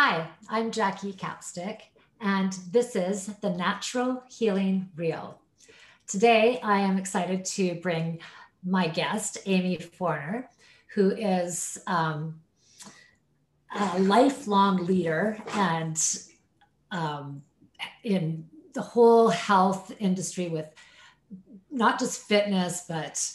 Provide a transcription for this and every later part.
Hi, I'm Jackie Capstick, and this is the Natural Healing Reel. Today, I am excited to bring my guest, Amy Fournier, who is um, a lifelong leader and um, in the whole health industry with not just fitness, but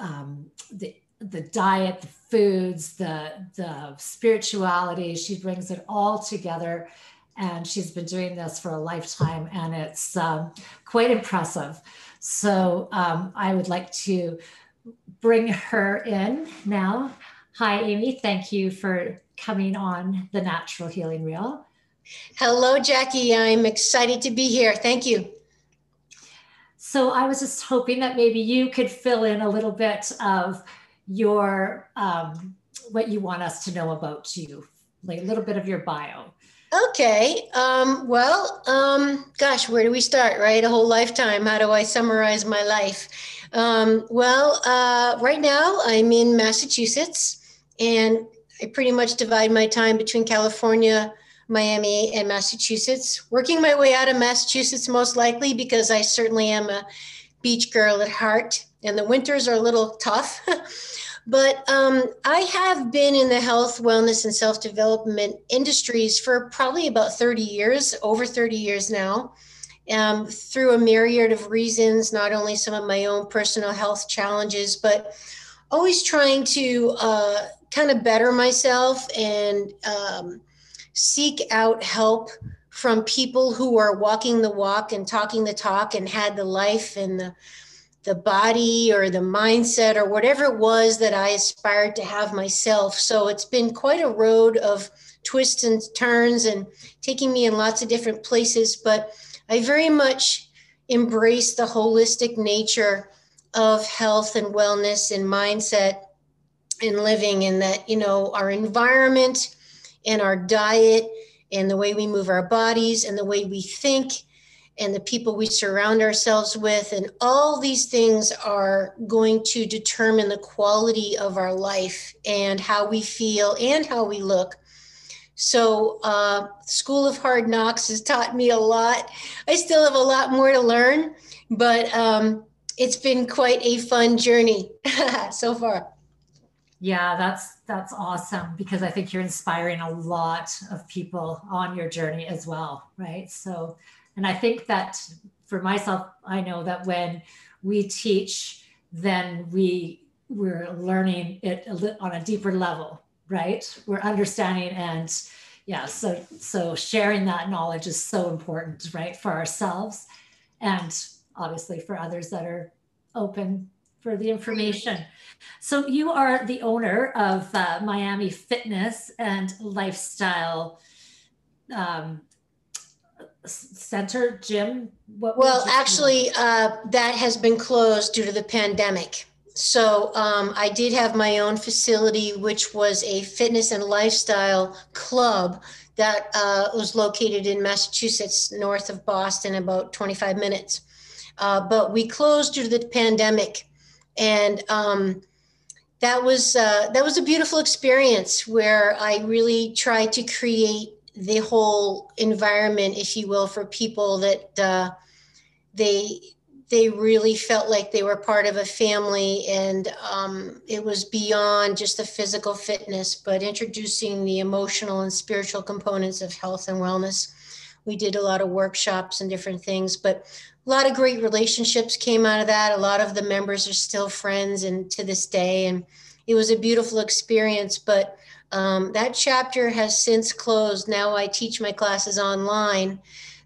um, the the diet, the foods, the the spirituality. She brings it all together, and she's been doing this for a lifetime, and it's um, quite impressive. So um, I would like to bring her in now. Hi, Amy. Thank you for coming on the Natural Healing Reel. Hello, Jackie. I'm excited to be here. Thank you. So I was just hoping that maybe you could fill in a little bit of your um, what you want us to know about you, like a little bit of your bio. Okay. Um, well, um, gosh, where do we start, right? A whole lifetime. How do I summarize my life? Um, well, uh, right now I'm in Massachusetts and I pretty much divide my time between California, Miami, and Massachusetts. Working my way out of Massachusetts, most likely, because I certainly am a beach girl at heart, and the winters are a little tough. but um, I have been in the health, wellness, and self development industries for probably about 30 years, over 30 years now. Um, through a myriad of reasons, not only some of my own personal health challenges, but always trying to uh, kind of better myself and um, seek out help from people who are walking the walk and talking the talk and had the life and the the body or the mindset or whatever it was that I aspired to have myself. So it's been quite a road of twists and turns and taking me in lots of different places. But I very much embrace the holistic nature of health and wellness and mindset and living, and that, you know, our environment and our diet and the way we move our bodies and the way we think and the people we surround ourselves with and all these things are going to determine the quality of our life and how we feel and how we look. So uh, school of hard knocks has taught me a lot. I still have a lot more to learn but um, it's been quite a fun journey so far. Yeah, that's that's awesome because I think you're inspiring a lot of people on your journey as well, right? So, and I think that for myself, I know that when we teach, then we we're learning it on a deeper level, right? We're understanding and yeah, so so sharing that knowledge is so important, right, for ourselves and obviously for others that are open for the information. So you are the owner of uh, Miami Fitness and Lifestyle um, Center Gym. What well, actually, uh, that has been closed due to the pandemic. So um, I did have my own facility, which was a fitness and lifestyle club that uh, was located in Massachusetts, north of Boston, about 25 minutes. Uh, but we closed due to the pandemic and um, that was uh, that was a beautiful experience where I really tried to create the whole environment, if you will, for people that uh, they they really felt like they were part of a family, and um, it was beyond just the physical fitness, but introducing the emotional and spiritual components of health and wellness. We did a lot of workshops and different things, but a lot of great relationships came out of that. A lot of the members are still friends and to this day. And it was a beautiful experience. But um, that chapter has since closed. Now I teach my classes online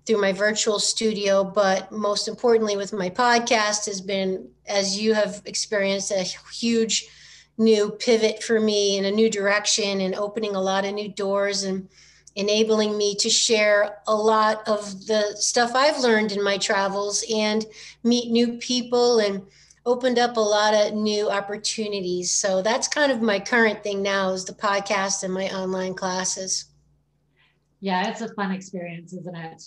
through my virtual studio. But most importantly, with my podcast, has been, as you have experienced, a huge new pivot for me in a new direction and opening a lot of new doors and enabling me to share a lot of the stuff I've learned in my travels and meet new people and opened up a lot of new opportunities. So that's kind of my current thing now is the podcast and my online classes. Yeah, it's a fun experience, isn't it?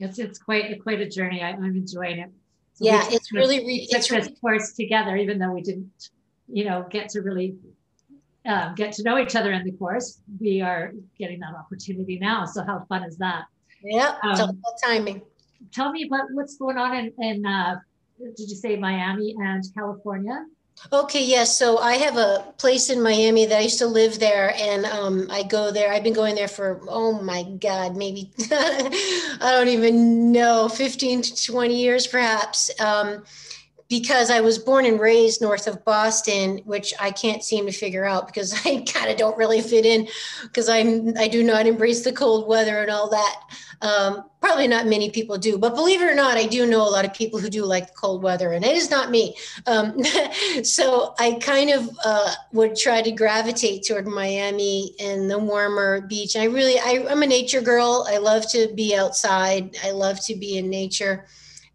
It's it's quite quite a journey. I, am enjoying it. So yeah, it's really re- it's this course together, even though we didn't, you know, get to really um, get to know each other in the course, we are getting that opportunity now. So how fun is that? Yeah, um, timing. Tell me about what's going on in, in uh, did you say Miami and California? Okay, yes. So I have a place in Miami that I used to live there, and um, I go there. I've been going there for oh my god, maybe I don't even know, fifteen to twenty years, perhaps. Um, because I was born and raised north of Boston, which I can't seem to figure out because I kind of don't really fit in because I'm I do not embrace the cold weather and all that. Um, probably not many people do, but believe it or not, I do know a lot of people who do like the cold weather, and it is not me. Um, so I kind of uh, would try to gravitate toward Miami and the warmer beach. I really, I, I'm a nature girl. I love to be outside. I love to be in nature.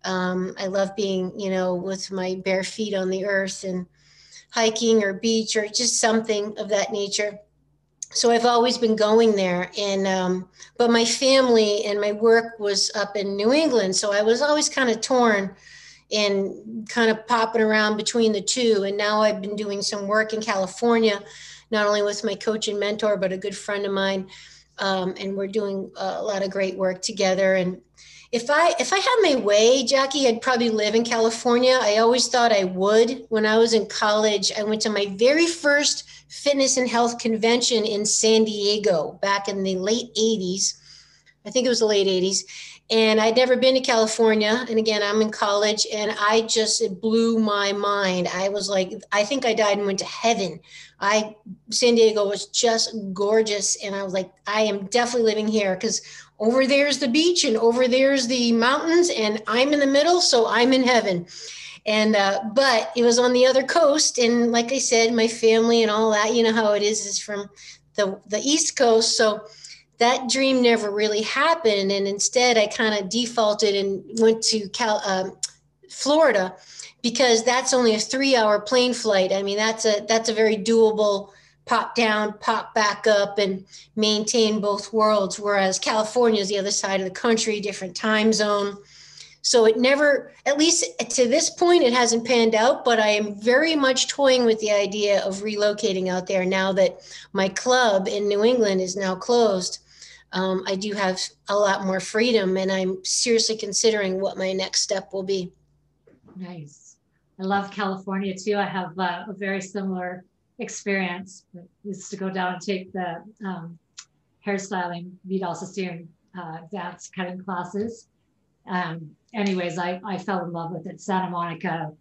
Um, I love being, you know, with my bare feet on the earth and hiking or beach or just something of that nature. So I've always been going there, and um, but my family and my work was up in New England, so I was always kind of torn and kind of popping around between the two. And now I've been doing some work in California, not only with my coach and mentor, but a good friend of mine, um, and we're doing a lot of great work together. And if I if I had my way, Jackie, I'd probably live in California. I always thought I would. When I was in college, I went to my very first fitness and health convention in San Diego back in the late 80s. I think it was the late 80s. And I'd never been to California. And again, I'm in college and I just, it blew my mind. I was like, I think I died and went to heaven. I, San Diego was just gorgeous. And I was like, I am definitely living here because over there's the beach and over there's the mountains and i'm in the middle so i'm in heaven. And uh, but it was on the other coast and like i said my family and all that you know how it is is from the the east coast so that dream never really happened and instead i kind of defaulted and went to Cal, um, florida because that's only a three hour plane flight. I mean that's a that's a very doable pop down, pop back up, and maintain both worlds. Whereas California is the other side of the country, different time zone. So it never, at least to this point, it hasn't panned out, but I am very much toying with the idea of relocating out there now that my club in New England is now closed. Um, I do have a lot more freedom, and I'm seriously considering what my next step will be. Nice. I love California too. I have uh, a very similar experience is to go down and take the um, hairstyling Vidal Sassoon uh, dance cutting classes. Um, anyways, I, I fell in love with it, Santa Monica.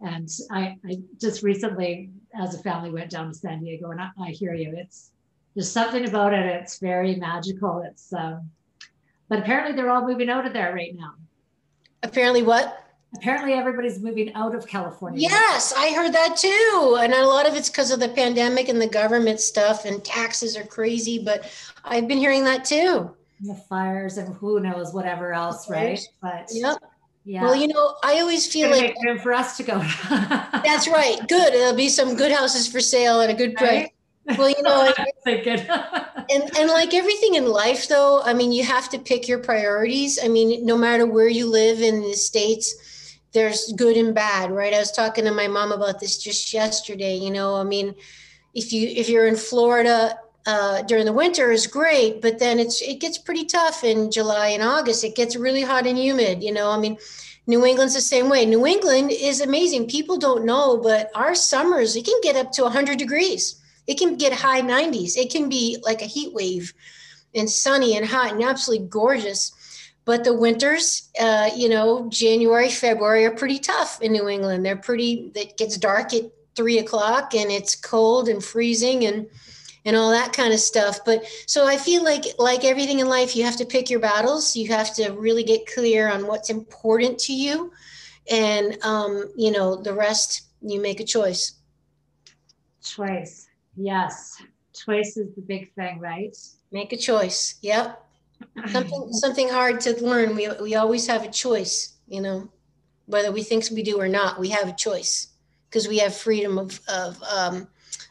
And I, I just recently, as a family, went down to San Diego, and I, I hear you. It's there's something about it. It's very magical. It's, um, but apparently they're all moving out of there right now. Apparently, what? Apparently everybody's moving out of California. Yes, I heard that too. And a lot of it's because of the pandemic and the government stuff and taxes are crazy, but I've been hearing that too. The fires and who knows whatever else, right? But yep. Yeah. Well, you know, I always feel like room for us to go. that's right. Good. There'll be some good houses for sale at a good price. Right? Well, you know, and and like everything in life, though, I mean, you have to pick your priorities. I mean, no matter where you live in the states, there's good and bad, right? I was talking to my mom about this just yesterday. You know, I mean, if you if you're in Florida uh, during the winter is great, but then it's it gets pretty tough in July and August. It gets really hot and humid. You know, I mean, New England's the same way. New England is amazing. People don't know, but our summers it can get up to 100 degrees. It can get high 90s. It can be like a heat wave, and sunny and hot and absolutely gorgeous but the winters, uh, you know, January, February are pretty tough in New England. They're pretty, it gets dark at three o'clock and it's cold and freezing and, and all that kind of stuff. But so I feel like, like everything in life, you have to pick your battles. You have to really get clear on what's important to you. And, um, you know, the rest, you make a choice. Choice. Yes. Choice is the big thing, right? Make a choice. Yep something something hard to learn. We we always have a choice, you know, whether we think we do or not. We have a choice because we have freedom of of um,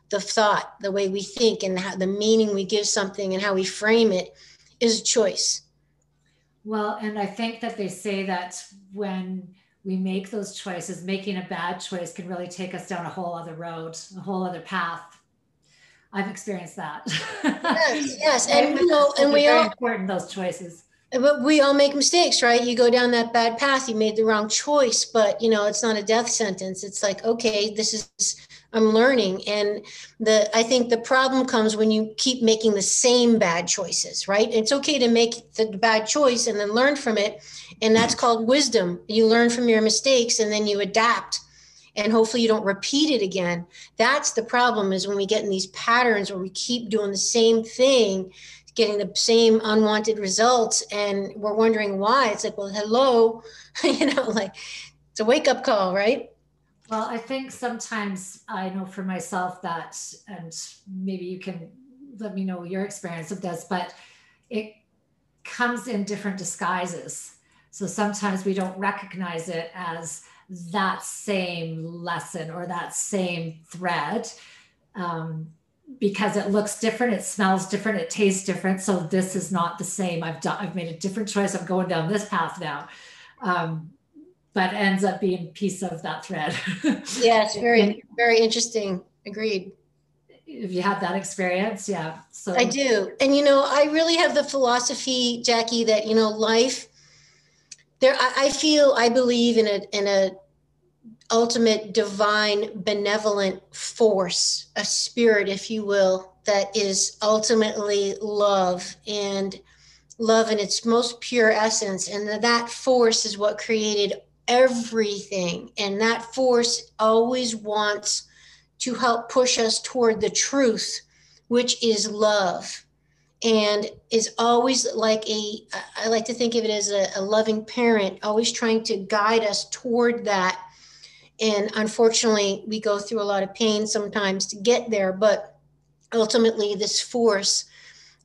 the thought, the way we think, and how, the meaning we give something, and how we frame it is a choice. Well, and I think that they say that when we make those choices, making a bad choice can really take us down a whole other road, a whole other path. I've experienced that. yes, yes, and you know, and we all important those choices. But we all make mistakes, right? You go down that bad path, you made the wrong choice, but you know, it's not a death sentence. It's like, okay, this is I'm learning. And the I think the problem comes when you keep making the same bad choices, right? It's okay to make the bad choice and then learn from it. And that's called wisdom. You learn from your mistakes and then you adapt and hopefully you don't repeat it again. That's the problem is when we get in these patterns where we keep doing the same thing getting the same unwanted results and we're wondering why it's like well hello you know like it's a wake up call right well i think sometimes i know for myself that and maybe you can let me know your experience of this but it comes in different disguises so sometimes we don't recognize it as that same lesson or that same thread um, because it looks different, it smells different, it tastes different. So this is not the same. I've done, I've made a different choice. I'm going down this path now. Um, but ends up being piece of that thread. yes, very, very interesting. Agreed. If you had that experience, yeah. So I do. And you know, I really have the philosophy, Jackie, that you know, life there I, I feel I believe in a in a ultimate divine benevolent force, a spirit, if you will, that is ultimately love and love in its most pure essence. And that force is what created everything. And that force always wants to help push us toward the truth, which is love. And is always like a, I like to think of it as a, a loving parent, always trying to guide us toward that and unfortunately, we go through a lot of pain sometimes to get there, but ultimately, this force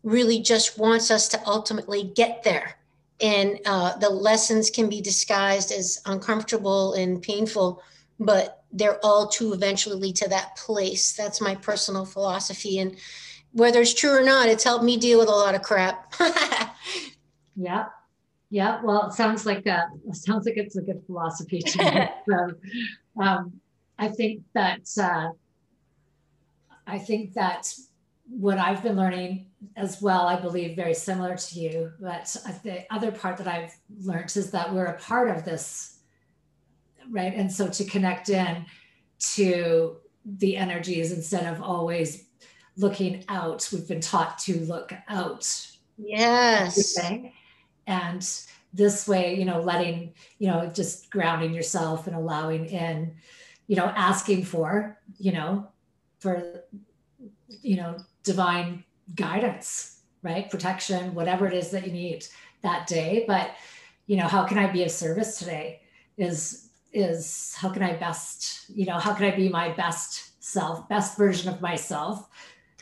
really just wants us to ultimately get there. And uh, the lessons can be disguised as uncomfortable and painful, but they're all to eventually to that place. That's my personal philosophy. And whether it's true or not, it's helped me deal with a lot of crap. yeah. Yeah, well, it sounds like a, it sounds like it's a good philosophy to me. so, um, I think that uh, I think that what I've been learning as well, I believe very similar to you. But the other part that I've learned is that we're a part of this, right? And so to connect in to the energies instead of always looking out, we've been taught to look out. Yes. And this way you know letting you know just grounding yourself and allowing in you know asking for you know for you know divine guidance right protection whatever it is that you need that day but you know how can i be of service today is is how can i best you know how can i be my best self best version of myself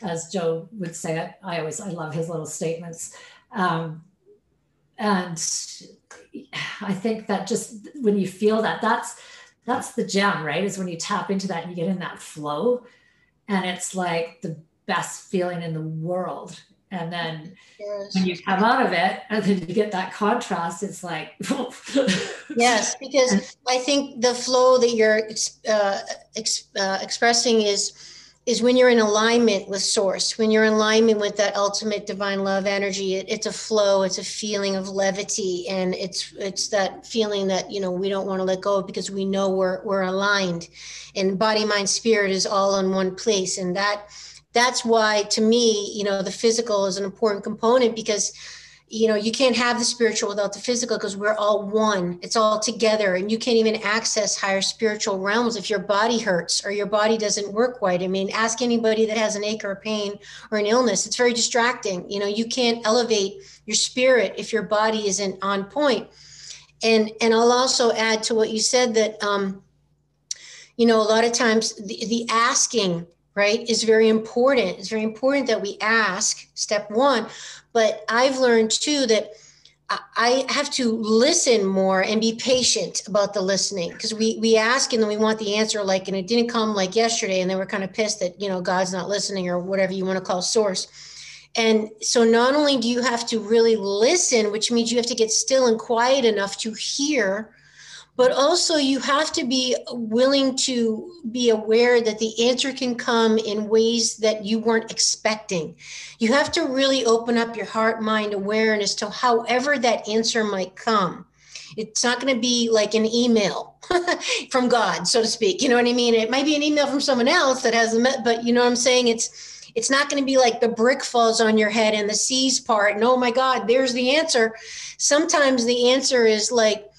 as joe would say it i always i love his little statements. Um, and i think that just when you feel that that's that's the gem right? Is when you tap into that and you get in that flow. And it's like the best feeling in the world. And then yes. when you come out of it and then you get that contrast it's like yes because i think the flow that you're uh, ex- uh, expressing is is when you're in alignment with source when you're in alignment with that ultimate divine love energy it, it's a flow it's a feeling of levity and it's it's that feeling that you know we don't want to let go because we know we're we're aligned. And body mind spirit is all in one place and that that's why to me you know the physical is an important component because you know you can't have the spiritual without the physical because we're all one. It's all together and you can't even access higher spiritual realms if your body hurts or your body doesn't work right. I mean ask anybody that has an ache or a pain or an illness. It's very distracting. You know you can't elevate your spirit if your body isn't on point. And and i'll also add to what you said that um you know a lot of times the, the asking right is very important. It's very important that we ask step one. But I've learned too that I have to listen more and be patient about the listening. Because we we ask and then we want the answer like and it didn't come like yesterday and then we're kind of pissed that you know God's not listening or whatever you want to call source. And so not only do you have to really listen, which means you have to get still and quiet enough to hear, but also you have to be willing to be aware that the answer can come in ways that you weren't expecting. You have to really open up your heart, mind, awareness to however that answer might come. It's not going to be like an email from God, so to speak. You know what I mean? It might be an email from someone else that hasn't met, but you know what I'm saying? It's it's not going to be like the brick falls on your head and the seas part. And oh my God, there's the answer. Sometimes the answer is like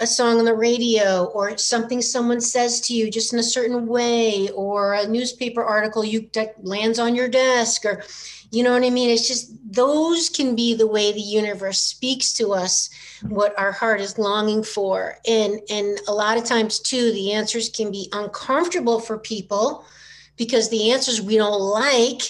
a song on the radio or something someone says to you just in a certain way or a newspaper article you that lands on your desk or you know what i mean? It's just those can be the way the universe speaks to us what our heart is longing for. And and a lot of times too the answers can be uncomfortable for people because the answers we don't like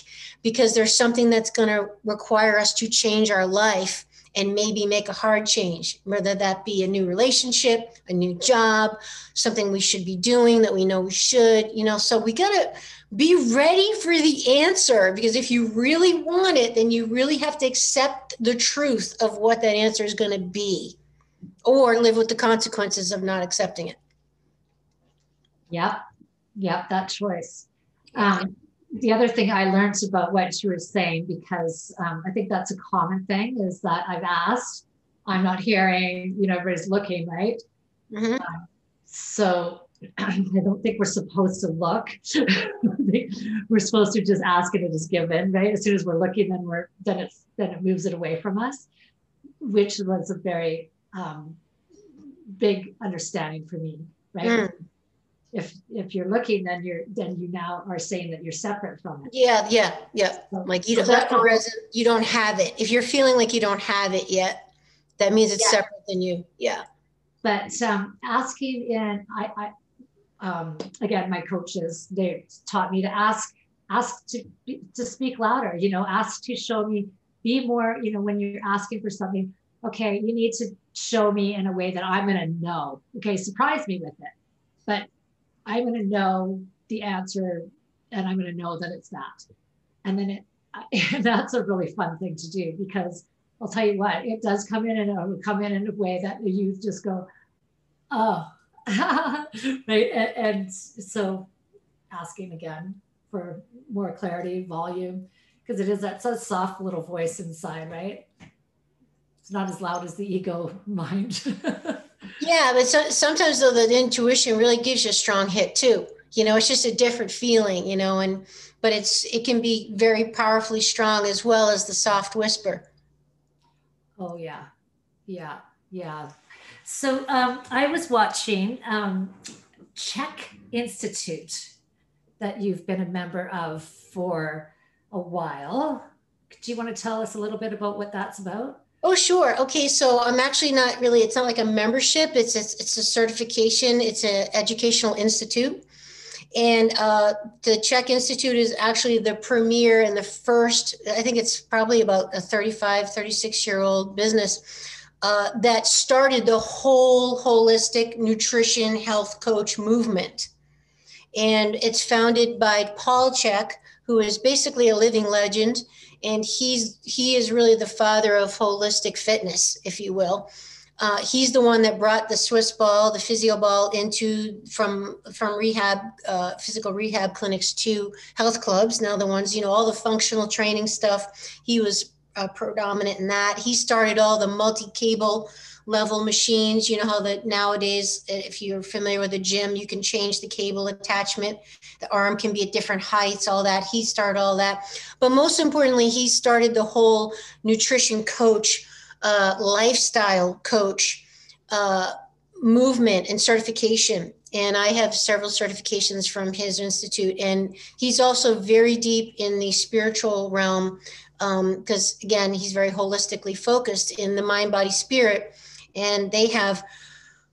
because there's something that's going to require us to change our life and maybe make a hard change, whether that be a new relationship, a new job, something we should be doing that we know we should, you know. So we got to be ready for the answer because if you really want it, then you really have to accept the truth of what that answer is going to be or live with the consequences of not accepting it. Yep. Yep. That choice. Um, the other thing I learned about what you were saying, because um, I think that's a common thing, is that I've asked, I'm not hearing, you know, everybody's looking, right? Mm-hmm. Uh, so I don't think we're supposed to look. we're supposed to just ask and it is given, right? As soon as we're looking, then we're then it's then it moves it away from us, which was a very um, big understanding for me, right? Mm if if you're looking then you're then you now are saying that you're separate from it. Yeah yeah yeah. Like you don't resin, you don't have it. If you're feeling like you don't have it yet that means it's yeah. separate than you. Yeah. But um, asking in i i um, again my coaches they taught me to ask ask to to speak louder you know ask to show me be more you know when you're asking for something okay you need to show me in a way that i'm going to know. Okay surprise me with it. But I'm going to know the answer and I'm going to know that it's that. And then it, that's a really fun thing to do because I'll tell you what, it does come in and it will come in in a way that the youth just go, oh, right. And, and so asking again for more clarity, volume, because it is that so soft little voice inside, right? It's not as loud as the ego mind. Yeah, but so, sometimes though the intuition really gives you a strong hit too. You know, it's just a different feeling, you know, and but it's it can be very powerfully strong as well as the soft whisper. Oh yeah. Yeah. Yeah. So um, I was watching um, CHEK Institute that you've been a member of for a while. Do you want to tell us a little bit about what that's about? Oh, sure. Okay, so I'm actually not really. It's not like a membership. It's a, it's a certification. It's an educational institute, and uh, the CHEK Institute is actually the premier and the first. I think it's probably about a 35, 36 year old business uh, that started the whole holistic nutrition health coach movement, and it's founded by Paul Chek, who is basically a living legend and he's he is really the father of holistic fitness, if you will. Uh, he's the one that brought the Swiss ball, the physio ball, into from from rehab, uh, physical rehab clinics to health clubs. Now the ones you know, all the functional training stuff. He was uh, predominant in that. He started all the multi-cable level machines. You know how that nowadays, if you're familiar with a gym, you can change the cable attachment. The arm can be at different heights, all that. He started all that. But most importantly, he started the whole nutrition coach, uh, lifestyle coach uh, movement and certification. And I have several certifications from his institute. And he's also very deep in the spiritual realm because, um, again, he's very holistically focused in the mind, body, spirit and they have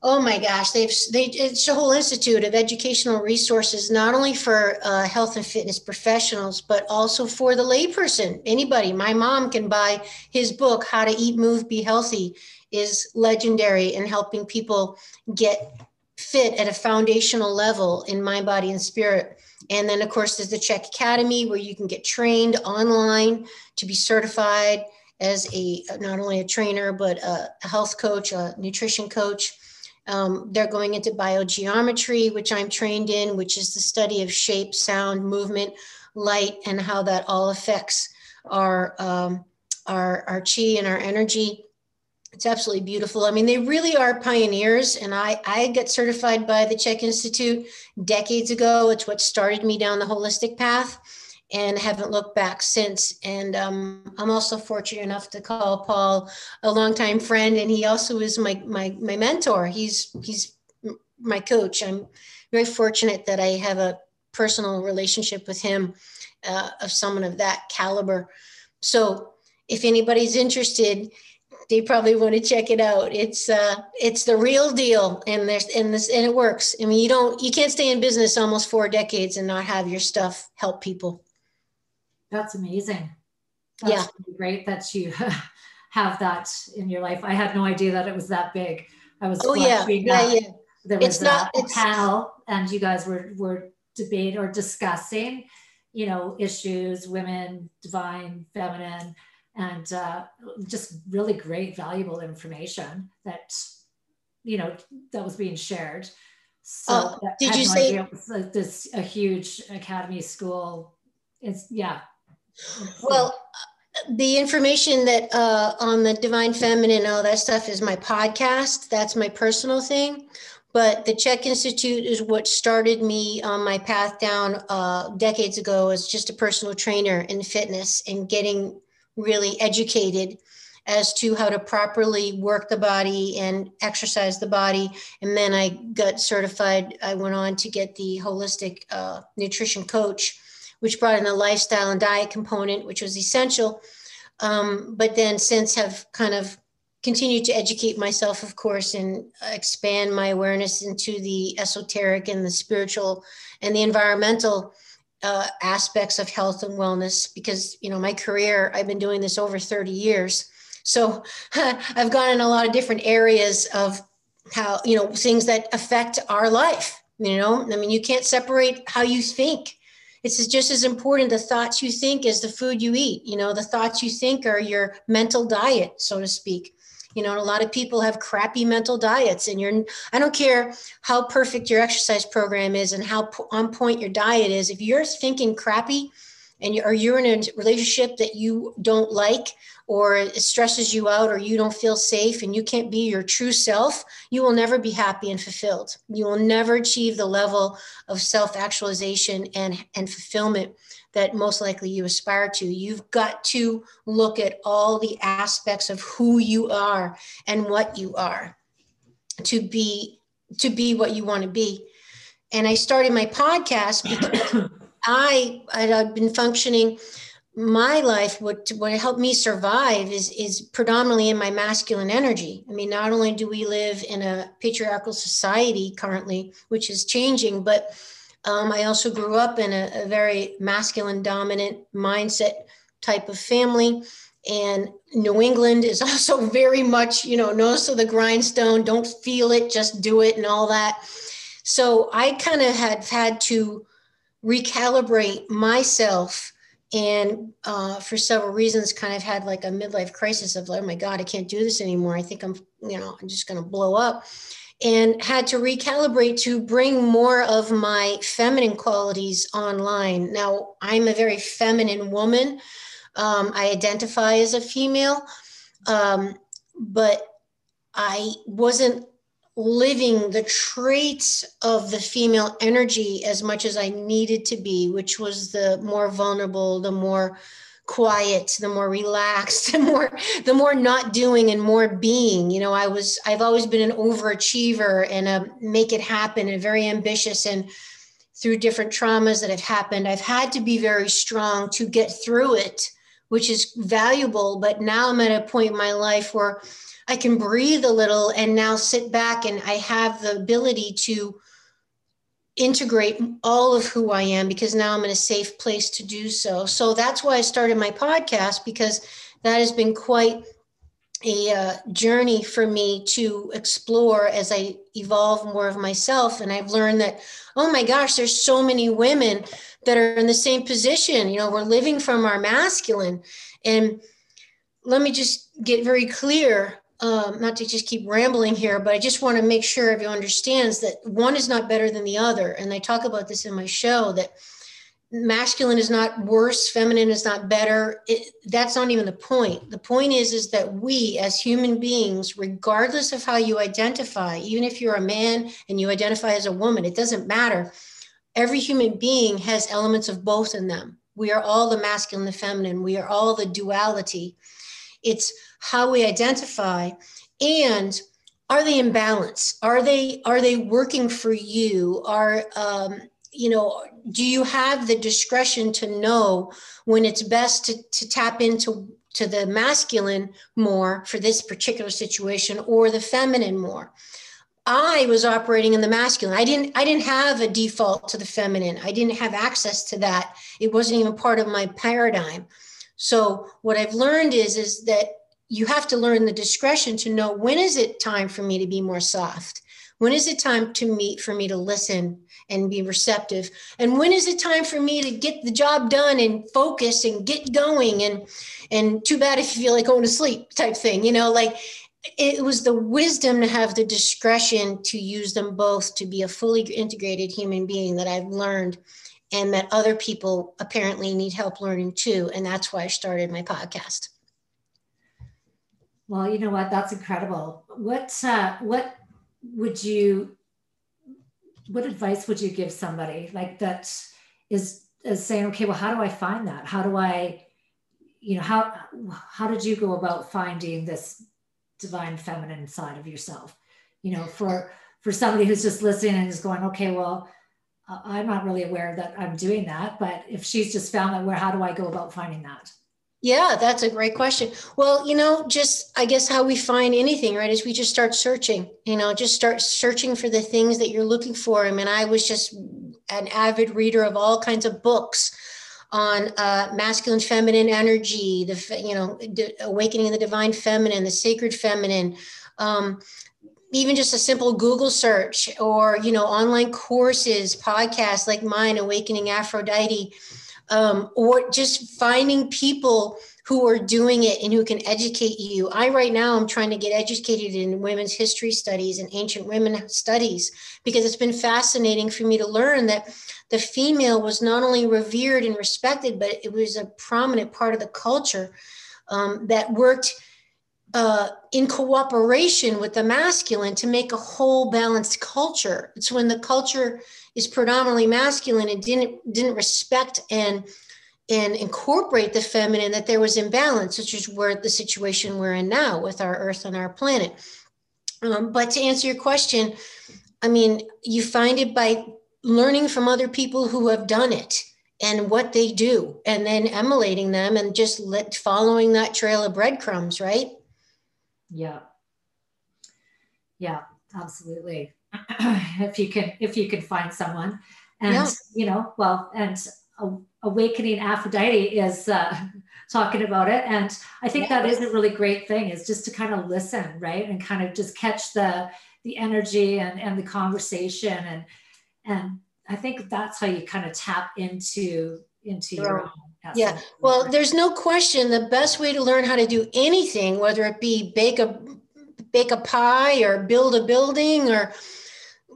oh my gosh they've they it's a whole institute of educational resources not only for uh, health and fitness professionals but also for the layperson. Anybody my mom can buy his book how to eat move be healthy is legendary in helping people get fit at a foundational level in mind body and spirit. And then of course there's the CHEK academy where you can get trained online to be certified as a not only a trainer but a health coach, a nutrition coach. Um, they're going into biogeometry, which I'm trained in, which is the study of shape, sound, movement, light, and how that all affects our um, our our chi and our energy. It's absolutely beautiful. I mean, they really are pioneers, and I I got certified by the Chek Institute decades ago. It's what started me down the holistic path and haven't looked back since. And um, I'm also fortunate enough to call Paul a longtime friend, and he also is my my my mentor. He's he's my coach. I'm very fortunate that I have a personal relationship with him uh, of someone of that caliber. So if anybody's interested, they probably want to check it out. It's uh, it's the real deal, and there's and this and it works. I mean, you don't you can't stay in business almost four decades and not have your stuff help people. That's amazing. That's yeah. really great that you have that in your life. I had no idea that it was that big. I was oh yeah, yeah, yeah. There was it's a, not, a panel, and you guys were were debate or discussing, you know, issues, women, divine, feminine, and uh, just really great, valuable information that you know that was being shared. So uh, did you no say it was a, this a huge academy school? It's yeah, well, the information that uh, on the divine feminine, all that stuff is my podcast. That's my personal thing. But the Chek Institute is what started me on my path down uh, decades ago as just a personal trainer in fitness and getting really educated as to how to properly work the body and exercise the body. And then I got certified. I went on to get the holistic uh, nutrition coach which brought in a lifestyle and diet component, which was essential. Um, but then since have kind of continued to educate myself, of course, and expand my awareness into the esoteric and the spiritual and the environmental uh, aspects of health and wellness. Because you know, my career, I've been doing this over 30 years, so I've gone in a lot of different areas of how you know things that affect our life. You know, I mean, you can't separate how you think it's just as important the thoughts you think as the food you eat you know the thoughts you think are your mental diet so to speak. You know a lot of people have crappy mental diets and you're i don't care how perfect your exercise program is and how on point your diet is if you're thinking crappy and you, or you're in a relationship that you don't like or it stresses you out or you don't feel safe and you can't be your true self, you will never be happy and fulfilled. You will never achieve the level of self actualization and, and fulfillment that most likely you aspire to. You've got to look at all the aspects of who you are and what you are to be to be what you want to be. And I started my podcast because I I've been functioning my life what what helped me survive is is predominantly in my masculine energy. I mean not only do we live in a patriarchal society currently which is changing but um, i also grew up in a, a, very masculine dominant mindset type of family. And new england is also very much you know nose to the grindstone don't feel it just do it and all that. So i kind of had had to recalibrate myself and uh, for several reasons kind of had like a midlife crisis of oh my god i can't do this anymore. I think i'm you know i'm just going to blow up and had to recalibrate to bring more of my feminine qualities online. Now i'm a very feminine woman. Um, i identify as a female um, but i wasn't living the traits of the female energy as much as I needed to be, which was the more vulnerable, the more quiet, the more relaxed, the more the more not doing and more being. You know, I was I've always been an overachiever and a make it happen and very ambitious and through different traumas that have happened, I've had to be very strong to get through it, which is valuable. But now I'm at a point in my life where I can breathe a little and now sit back and I have the ability to integrate all of who I am because now I'm in a safe place to do so. So that's why I started my podcast because that has been quite a uh, journey for me to explore as I evolve more of myself. And I've learned that, oh my gosh, there's so many women that are in the same position. You know, we're living from our masculine. And let me just get very clear um, not to just keep rambling here, but I just want to make sure everyone understands that one is not better than the other. And I talk about this in my show that masculine is not worse, feminine is not better. It, that's not even the point. The point is, is that we as human beings, regardless of how you identify, even if you're a man and you identify as a woman, it doesn't matter. Every human being has elements of both in them. We are all the masculine, the feminine. We are all the duality. It's how we identify and are they in balance? Are they are they working for you? Are um, you know do you have the discretion to know when it's best to, to tap into to the masculine more for this particular situation or the feminine more? I was operating in the masculine. I didn't i didn't have a default to the feminine. I didn't have access to that. It wasn't even part of my paradigm. So what i've learned is is that you have to learn the discretion to know when is it time for me to be more soft? When is it time to meet for me to listen and be receptive? And when is it time for me to get the job done and focus and get going and and too bad if you feel like going to sleep type thing you know like it was the wisdom to have the discretion to use them both to be a fully integrated human being that i've learned and that other people apparently need help learning too. And that's why i started my podcast well, you know what? That's incredible. What uh, what would you what advice would you give somebody like that is is saying, okay, well, how do I find that? How do I, you know, how how did you go about finding this divine feminine side of yourself? You know, for for somebody who's just listening and is going, okay, well, I'm not really aware that I'm doing that, but if she's just found that, where how do I go about finding that? Yeah, that's a great question. Well, you know, just I guess how we find anything, right, is we just start searching, you know, just start searching for the things that you're looking for. I mean, I was just an avid reader of all kinds of books on uh, masculine, feminine energy, the, you know, awakening of the divine feminine, the sacred feminine. Um, even just a simple Google search or, you know, online courses, podcasts like mine, Awakening Aphrodite um, or just finding people who are doing it and who can educate you. I right now I'm trying to get educated in women's history studies and ancient women studies because it's been fascinating for me to learn that the female was not only revered and respected, but it was a prominent part of the culture um, that worked uh, in cooperation with the masculine to make a whole balanced culture. It's when the culture is predominantly masculine and didn't didn't respect and and incorporate the feminine that there was imbalance which is where the situation we're in now with our earth and our planet um, but to answer your question i mean you find it by learning from other people who have done it and what they do and then emulating them and just let following that trail of breadcrumbs right yeah. Yeah absolutely. If you can if you can find someone. And yeah. you know well and awakening aphrodite is uh, talking about it. And i think that is a really great thing is just to kind of listen right? And kind of just catch the the energy and and the conversation. And and i think that's how you kind of tap into into your own yeah well there's no question the best way to learn how to do anything whether it be bake a bake a pie or build a building or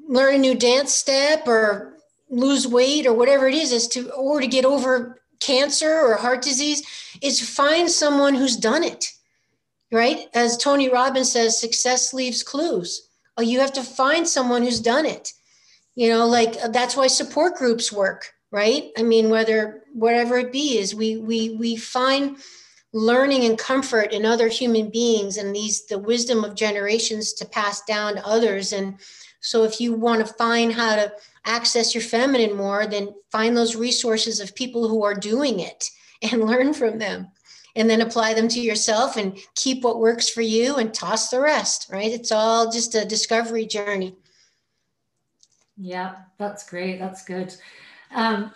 learn a new dance step or lose weight or whatever it is is to or to get over cancer or heart disease is find someone who's done it right? As tony robbins says success leaves clues. Oh you have to find someone who's done it. You know like uh, that's why support groups work right i mean whether whatever it be is we we we find learning and comfort in other human beings and these the wisdom of generations to pass down to others and so if you want to find how to access your feminine more, then find those resources of people who are doing it and learn from them. And then apply them to yourself and keep what works for you and toss the rest, right? It's all just a discovery journey. Yeah, that's great. That's good. Um,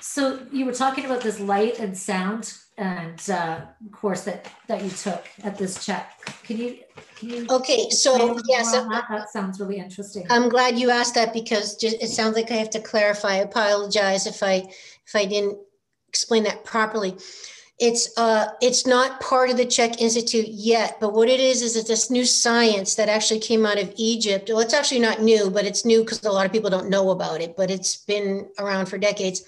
so you were talking about this light and sound and uh, course that that you took at this CHEK. Can you can you? Okay, so yes, that? that sounds really interesting. I'm glad you asked that because just, it sounds like I have to clarify. I apologize if I if I didn't explain that properly. It's uh, it's not part of the CHEK Institute yet, but what it is is it's this new science that actually came out of Egypt. Well, it's actually not new, but it's new because a lot of people don't know about it, but it's been around for decades.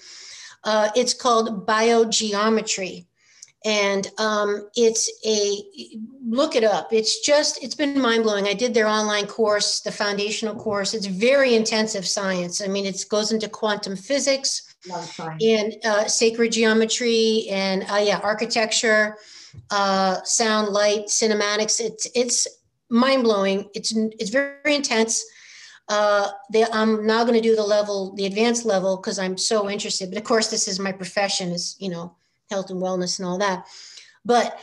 Uh, it's called biogeometry, and um, it's a look it up. It's just it's been mind blowing. I did their online course, the foundational course. It's very intensive science. I mean, it goes into quantum physics and uh, sacred geometry and uh, yeah, architecture, uh, sound, light, cinematics. It's it's mind blowing. It's it's very intense. Uh, they, I'm now going to do the level, the advanced level, because I'm so interested. But of course, this is my profession, is you know, health and wellness and all that. But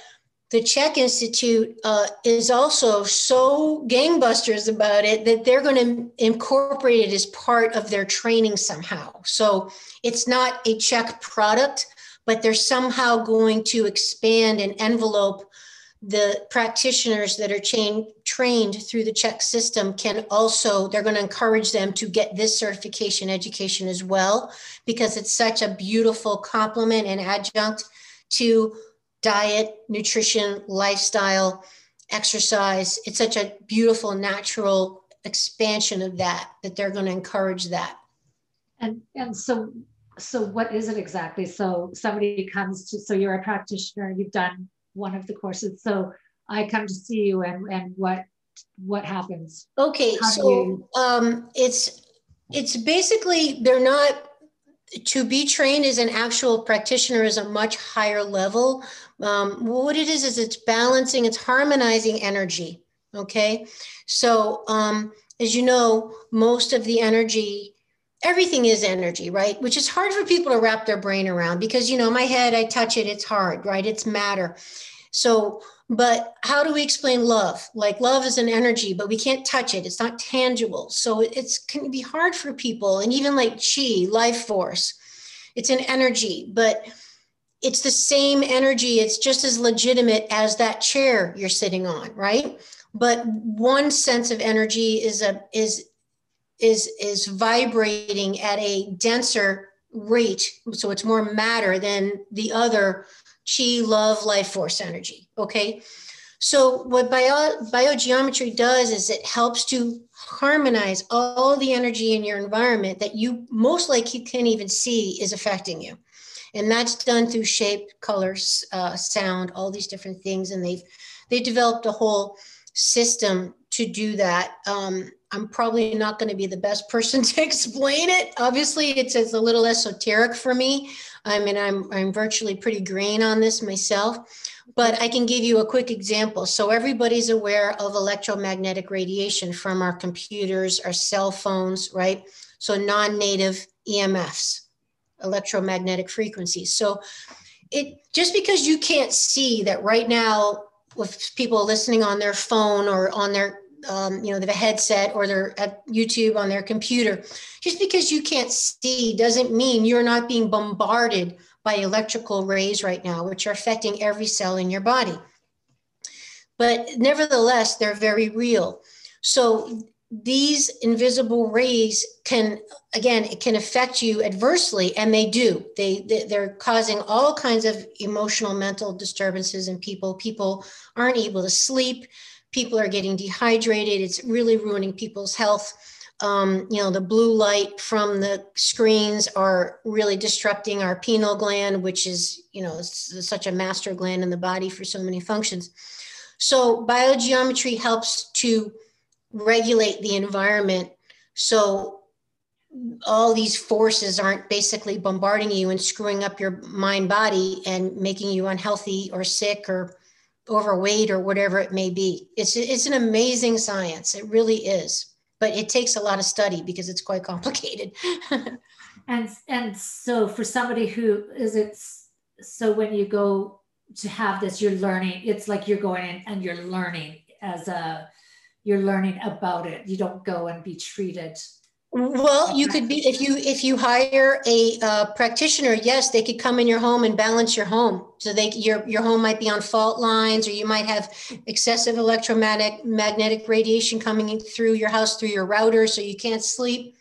the CHEK Institute uh, is also so gangbusters about it that they're going to incorporate it as part of their training somehow. So it's not a CHEK product, but they're somehow going to expand and envelope the practitioners that are chain, trained through the CHEK system can also they're going to encourage them to get this certification education as well because it's such a beautiful complement and adjunct to diet, nutrition, lifestyle, exercise. It's such a beautiful, natural expansion of that that they're going to encourage that. And and so so what is it exactly? So somebody comes to so you're a practitioner, you've done one of the courses. So I come to see you and and what what happens? Okay, How so you... um it's it's basically they're not to be trained as an actual practitioner is a much higher level. Um, what it is is it's balancing, it's harmonizing energy. Okay, so um, as you know, most of the energy, everything is energy, right? Which is hard for people to wrap their brain around because you know, my head, I touch it, it's hard, right? It's matter. So, but how do we explain love? Like love is an energy, but we can't touch it. It's not tangible. So it's can be hard for people. And even like chi, life force, it's an energy, but it's the same energy. It's just as legitimate as that chair you're sitting on, right? But one sense of energy is a is is is vibrating at a denser rate, so it's more matter than the other chi, love, life force energy. Okay. So what bio, biogeometry does is it helps to harmonize all the energy in your environment that you most likely can't even see is affecting you and that's done through shape, colors, uh, sound, all these different things. And they've they developed a whole system to do that. Um, I'm probably not going to be the best person to explain it. Obviously, it's, it's a little esoteric for me. I mean, I'm I'm virtually pretty green on this myself, but I can give you a quick example. So everybody's aware of electromagnetic radiation from our computers, our cell phones, right? So non-native EMFs electromagnetic frequencies. So it just because you can't see that right now with people listening on their phone or on their um, you know, the headset or they're at YouTube on their computer. Just because you can't see doesn't mean you're not being bombarded by electrical rays right now, which are affecting every cell in your body. But nevertheless, they're very real. So these invisible rays can again it can affect you adversely and they do. They, they are causing all kinds of emotional mental disturbances in people. People aren't able to sleep. People are getting dehydrated. It's really ruining people's health. Um, you know the blue light from the screens are really disrupting our pineal gland which is you know such a master gland in the body for so many functions. So biogeometry helps to regulate the environment. So all these forces aren't basically bombarding you and screwing up your mind body and making you unhealthy or sick or overweight or whatever it may be. It's it's an amazing science. It really is. But it takes a lot of study because it's quite complicated. And and so for somebody who is it so when you go to have this you're learning it's like you're going in and you're learning as a you're learning about it. You don't go and be treated. Well, you could be if you if you hire a uh, practitioner. Yes, they could come in your home and balance your home. So they your your home might be on fault lines, or you might have excessive electromagnetic magnetic radiation coming through your house through your router, so you can't sleep.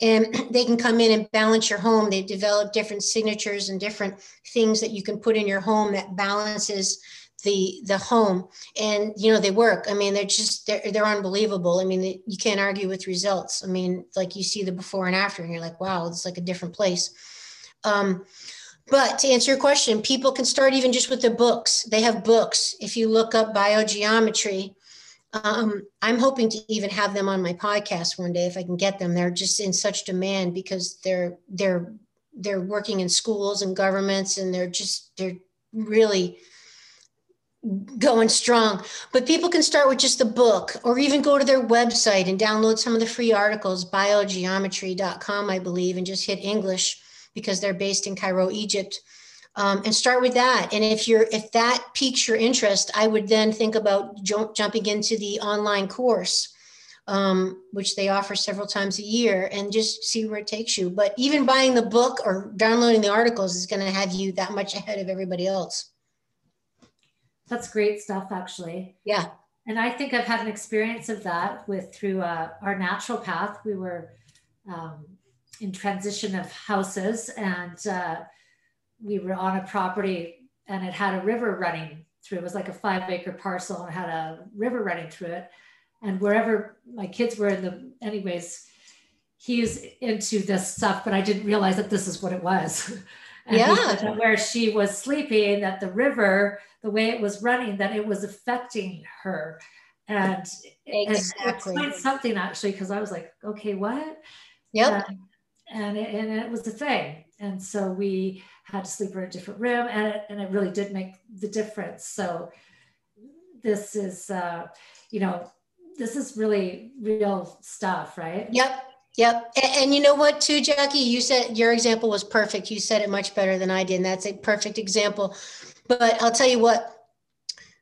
and they can come in and balance your home. They've developed different signatures and different things that you can put in your home that balances the the home. And you know they work. I mean they're just they're, they're unbelievable. I mean you can't argue with results. I mean like you see the before and after and you're like wow it's like a different place. Um, but to answer your question people can start even just with the books. They have books. If you look up biogeometry um, I'm hoping to even have them on my podcast one day if I can get them. They're just in such demand because they're they're they're working in schools and governments and they're just they're really going strong. But people can start with just the book or even go to their website and download some of the free articles, biogeometry.com, I believe, and just hit English because they're based in Cairo, Egypt um, and start with that. And if you're if that piques your interest, I would then think about jump, jumping into the online course, um, which they offer several times a year, and just see where it takes you. But even buying the book or downloading the articles is going to have you that much ahead of everybody else. That's great stuff, actually. Yeah. And I think I've had an experience of that with through uh, our naturopath. We were um, in transition of houses and. Uh, we were on a property and it had a river running through. It was like a five acre parcel and had a river running through it. And wherever my kids were in the, anyways, he's into this stuff, but I didn't realize that this is what it was. and yeah. where she was sleeping, that the river, the way it was running, that it was affecting her. And, exactly. and something actually, because I was like, okay, what? Yep. And, and it, and it was a thing. And so we had to sleep in a different room and it, and it really did make the difference. So this is, uh, you know, this is really real stuff, right? Yep. Yep. And, and, you know what, too, Jackie? You said your example was perfect. You said it much better than I did. And that's a perfect example. But I'll tell you what,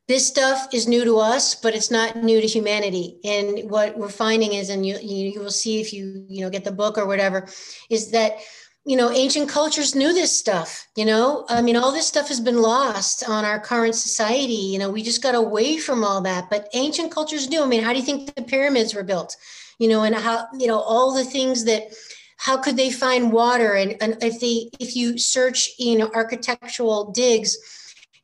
this stuff is new to us, but it's not new to humanity. And what we're finding is, and you, you will see if you, you know, get the book or whatever, is that you know, ancient cultures knew this stuff, you know? I mean, all this stuff has been lost on our current society. You know, we just got away from all that. But ancient cultures knew. I mean, how do you think the pyramids were built? You know, and how, you know, all the things that how could they find water? And, and if they if you search, you know, architectural digs,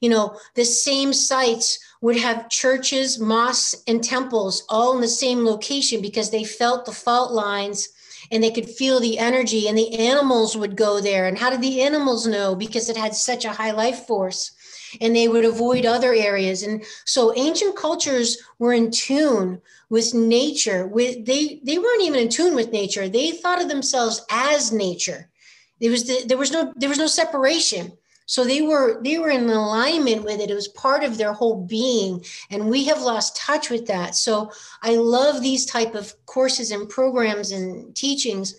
you know, the same sites would have churches, mosques, and temples all in the same location because they felt the fault lines and they could feel the energy and the animals would go there. And how did the animals know? Because it had such a high life force and they would avoid other areas. And so ancient cultures were in tune with nature with they they weren't even in tune with nature. They thought of themselves as nature. There was the, there was no there was no separation. So they were they were in alignment with it. It was part of their whole being and we have lost touch with that. So i love these type of courses and programs and teachings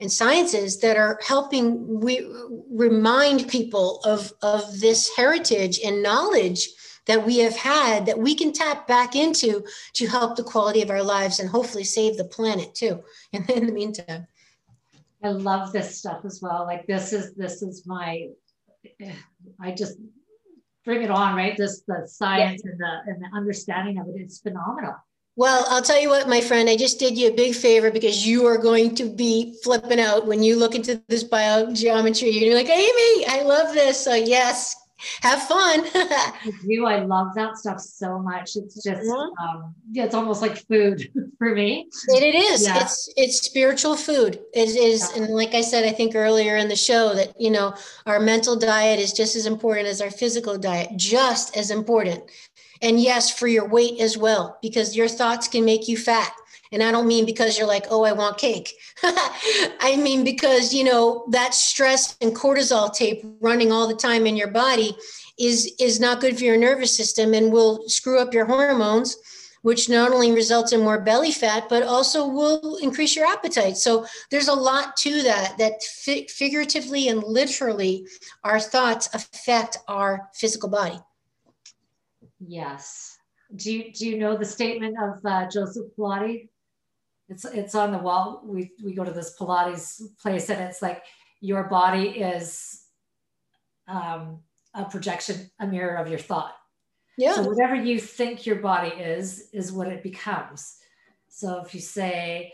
and sciences that are helping we remind people of of this heritage and knowledge that we have had that we can tap back into to help the quality of our lives and hopefully save the planet too in, in the meantime i love this stuff as well like this is this is my I just bring it on, right? This the science yeah. and the and the understanding of it is phenomenal. Well, I'll tell you what, my friend, I just did you a big favor because you are going to be flipping out when you look into this biogeometry. You're like, Amy, I love this. So yes, have fun. you, I love that stuff so much. It's just, mm-hmm. um, yeah, it's almost like food for me. It, it is. Yeah. It's it's spiritual food. It is, yeah. and like I said, I think earlier in the show that you know our mental diet is just as important as our physical diet, just as important. And yes, for your weight as well, because your thoughts can make you fat. And I don't mean because you're like, oh, I want cake. I mean because, you know, that stress and cortisol tape running all the time in your body is is not good for your nervous system and will screw up your hormones which not only results in more belly fat but also will increase your appetite so there's a lot to that that fi- figuratively and literally our thoughts affect our physical body yes do you do you know the statement of uh, joseph pilates it's it's on the wall. We we go to this Pilates place, and it's like your body is um, a projection, a mirror of your thought. Yeah. So whatever you think your body is, is what it becomes. So if you say,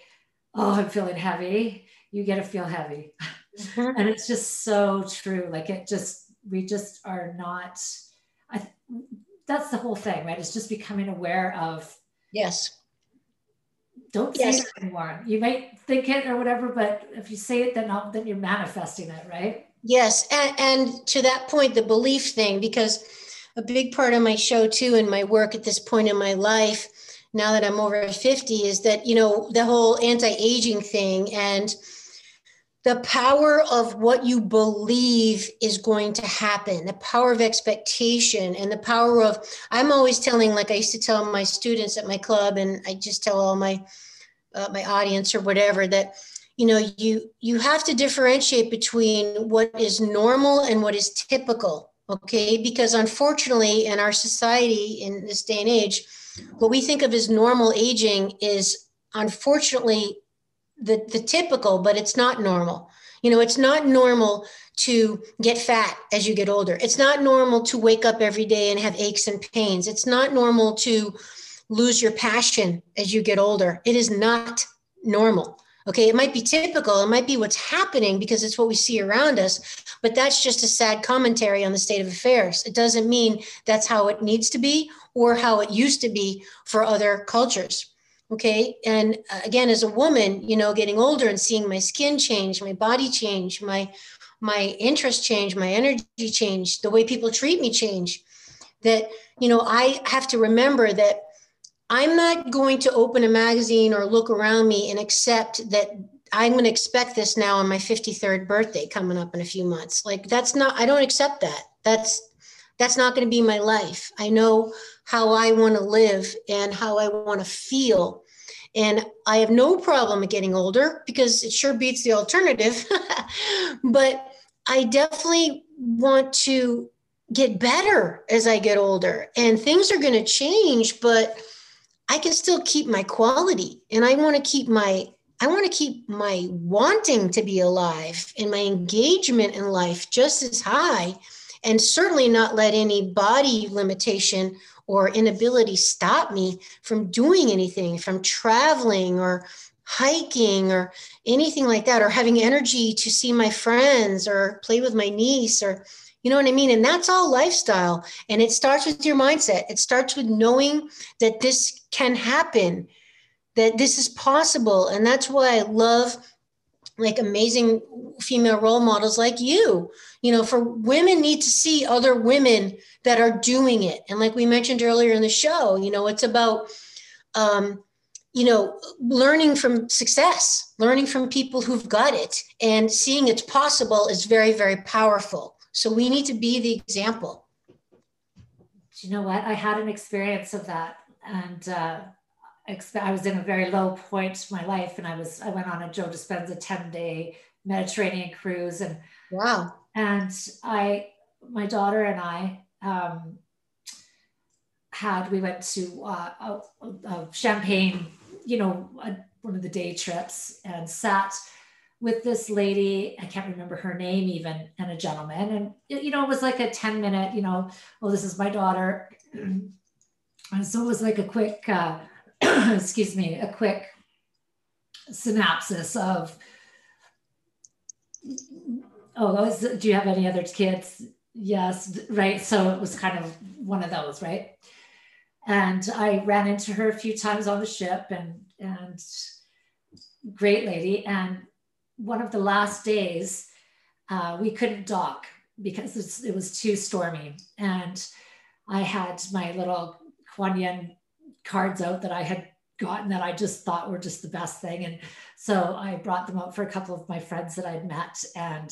"Oh, I'm feeling heavy," you get to feel heavy. Mm-hmm. and it's just so true. Like it just, we just are not, I, that's the whole thing, right? It's just becoming aware of. Yes. Don't say it anymore. You might think it or whatever, but if you say it, then then you're manifesting it, right? Yes, and, and to that point, the belief thing, because a big part of my show too, and my work at this point in my life, now that I'm over 50, is that you know the whole anti-aging thing and the power of what you believe is going to happen, the power of expectation, and the power of, I'm always telling, like I used to tell my students at my club, and I just tell all my uh, my audience or whatever that you know you you have to differentiate between what is normal and what is typical okay? Because unfortunately in our society in this day and age what we think of as normal aging is unfortunately the, the typical, but it's not normal. You know, it's not normal to get fat as you get older. It's not normal to wake up every day and have aches and pains. It's not normal to lose your passion as you get older. It is not normal. Okay, it might be typical, it might be what's happening because it's what we see around us, but that's just a sad commentary on the state of affairs. It doesn't mean that's how it needs to be or how it used to be for other cultures okay and uh, again as a woman you know getting older and seeing my skin change my body change my my interest change my energy change the way people treat me change that you know i have to remember that i'm not going to open a magazine or look around me and accept that i'm going to expect this now on my 53rd birthday coming up in a few months. Like that's not i don't accept that. That's that's not going to be my life. I know how I want to live and how I want to feel. And I have no problem getting older because it sure beats the alternative. but I definitely want to get better as I get older. And things are going to change, but I can still keep my quality and I want to keep my I want to keep my wanting to be alive and my engagement in life just as high and certainly not let any body limitation or inability stop me from doing anything, from traveling or hiking or anything like that, or having energy to see my friends or play with my niece or you know what I mean? And that's all lifestyle. And it starts with your mindset. It starts with knowing that this can happen, that this is possible. And that's why I love like amazing female role models like you. You know for women need to see other women that are doing it. And like we mentioned earlier in the show you know it's about um, you know learning from success learning from people who've got it and seeing it's possible is very very powerful. So we need to be the example. Do you know what? I had an experience of that and uh, I was in a very low point in my life, and I was I went on a Joe Dispenza ten day Mediterranean cruise, and wow, and I my daughter and I um, had we went to uh, a, a Champagne, you know, a, one of the day trips, and sat with this lady i can't remember her name even and a gentleman and you know it was like a 10 minute you know oh this is my daughter. And so it was like a quick uh, excuse me, a quick synopsis of, oh, do you have any other kids? Yes, right. So it was kind of one of those, right? And I ran into her a few times on the ship and, and great lady. And one of the last days, uh, we couldn't dock because it was too stormy. And I had my little Kuan Yin cards out that I had gotten that I just thought were just the best thing. And so I brought them out for a couple of my friends that I'd met. And,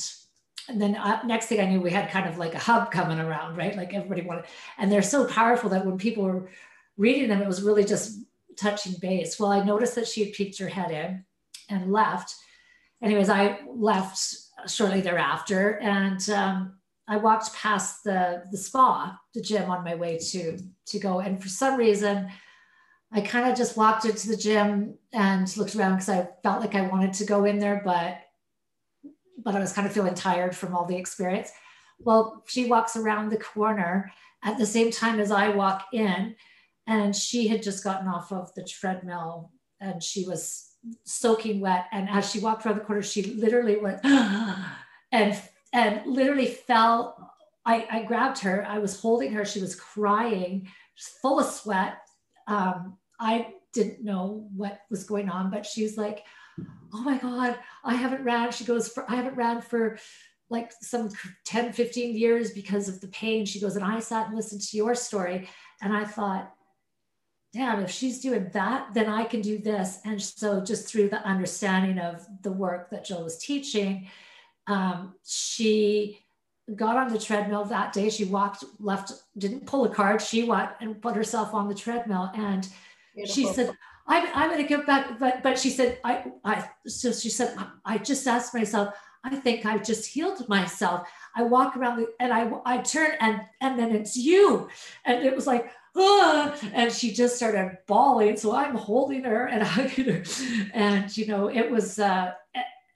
and then uh, next thing I knew, we had kind of like a hub coming around, right? Like everybody wanted, and they're so powerful that when people were reading them, it was really just touching base. Well, I noticed that she had peeked her head in and left. Anyways, I left shortly thereafter. And um, I walked past the, the spa, the gym on my way to, to go. And for some reason, I kind of just walked into the gym and looked around because I felt like I wanted to go in there, but but I was kind of feeling tired from all the experience. Well, she walks around the corner at the same time as I walk in, and she had just gotten off of the treadmill and she was soaking wet. And as she walked around the corner, she literally went and and literally fell. I, I grabbed her. I was holding her. She was crying, full of sweat. Um, I didn't know what was going on, but she was like, "Oh my God, I haven't ran." She goes, "For I haven't ran for." like some 10 15 years because of the pain she goes and i sat and listened to your story and i thought damn, if she's doing that, then I can do this. And so, just through the understanding of the work that Jill was teaching, um, she got on the treadmill that day. She walked, left, didn't pull a card. She went and put herself on the treadmill. And Beautiful. she said, I'm, I'm going to get back. But, but she said, I, I, so she said, I just asked myself, I think I've just healed myself. I walk around the, and I, I turn and, and then it's you. And it was like, ah, and she just started bawling. So I'm holding her and hugging her. And, you know, it was, uh,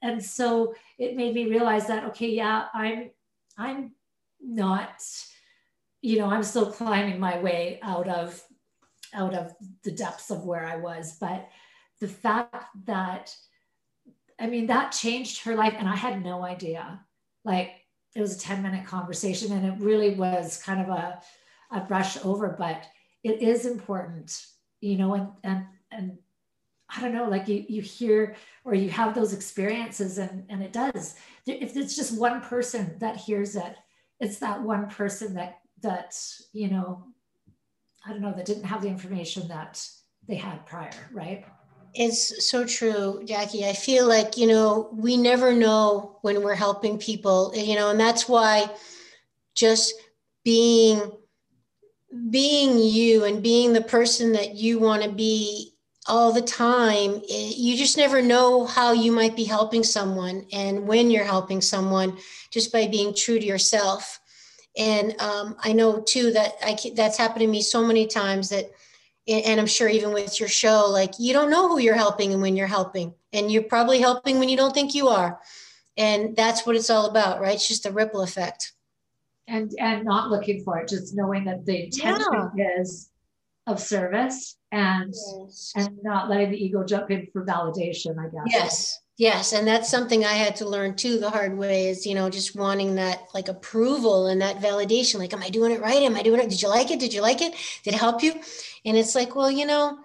and so it made me realize that, okay, yeah, I'm, I'm not, you know, I'm still climbing my way out of, out of the depths of where I was. But the fact that, I mean, that changed her life. And I had no idea. Like, it was a 10 minute conversation and it really was kind of a, a brush over, but it is important, you know, and and and I don't know, like you you hear or you have those experiences and and it does. If it's just one person that hears it, it's that one person that that, you know, I don't know, that didn't have the information that they had prior, right? It's so true, Jackie. I feel like, you know, we never know when we're helping people, you know, and that's why just being being you and being the person that you want to be all the time, eh, you just never know how you might be helping someone and when you're helping someone just by being true to yourself. And um, I know too that I that's happened to me so many times that, and I'm sure even with your show, like you don't know who you're helping and when you're helping, and you're probably helping when you don't think you are. And that's what it's all about, right? It's just a ripple effect and and not looking for it just knowing that the intention yeah. is of service and yes. and not letting the ego jump in for validation i guess. Yes yes and that's something i had to learn too the hard way is you know just wanting that like approval and that validation like am i doing it right? Am i doing it? Did you like it? Did you like it? Did it help you? And it's like well you know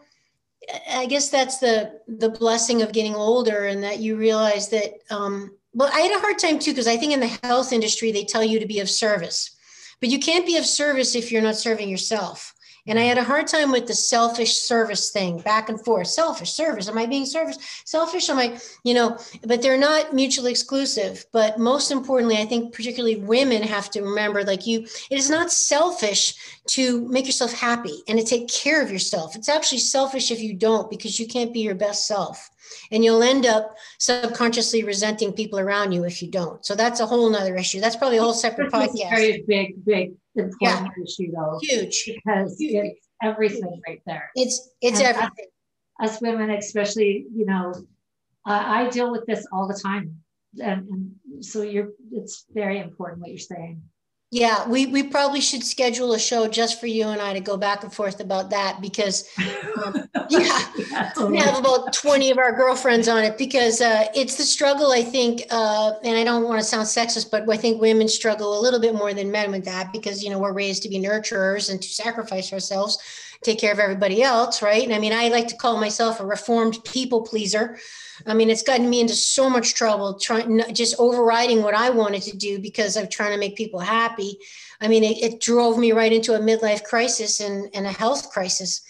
i guess that's the the blessing of getting older and that you realize that um well, I had a hard time too, because I think in the health industry, they tell you to be of service, but you can't be of service if you're not serving yourself. And I mm-hmm. had a hard time with the selfish service thing, back and forth. Selfish service. Am I being service? Selfish? Am I, you know, but they're not mutually exclusive. But most importantly, I think particularly women have to remember like you, it is not selfish to make yourself happy and to take care of yourself. It's actually selfish if you don't because you can't be your best self and you'll end up subconsciously resenting people around you if you don't. So that's a whole nother issue. That's probably a whole separate podcast. very big, big, important yeah. issue though. Huge. Because Huge. it's everything right there. It's it's and everything. Us, us, women, especially, you know, uh, I deal with this all the time. And, and so you're it's very important what you're saying. Yeah, we, we probably should schedule a show just for you and I to go back and forth about that because, um, yeah, yeah totally. we have about 20 of our girlfriends on it because uh, it's the struggle, I think, uh, and I don't want to sound sexist, but I think women struggle a little bit more than men with that because, you know, we're raised to be nurturers and to sacrifice ourselves, take care of everybody else, right? And I mean, I like to call myself a reformed people pleaser. I mean, it's gotten me into so much trouble trying just overriding what I wanted to do because I'm trying to make people happy. I mean, it, it drove me right into a midlife crisis and, and a health crisis.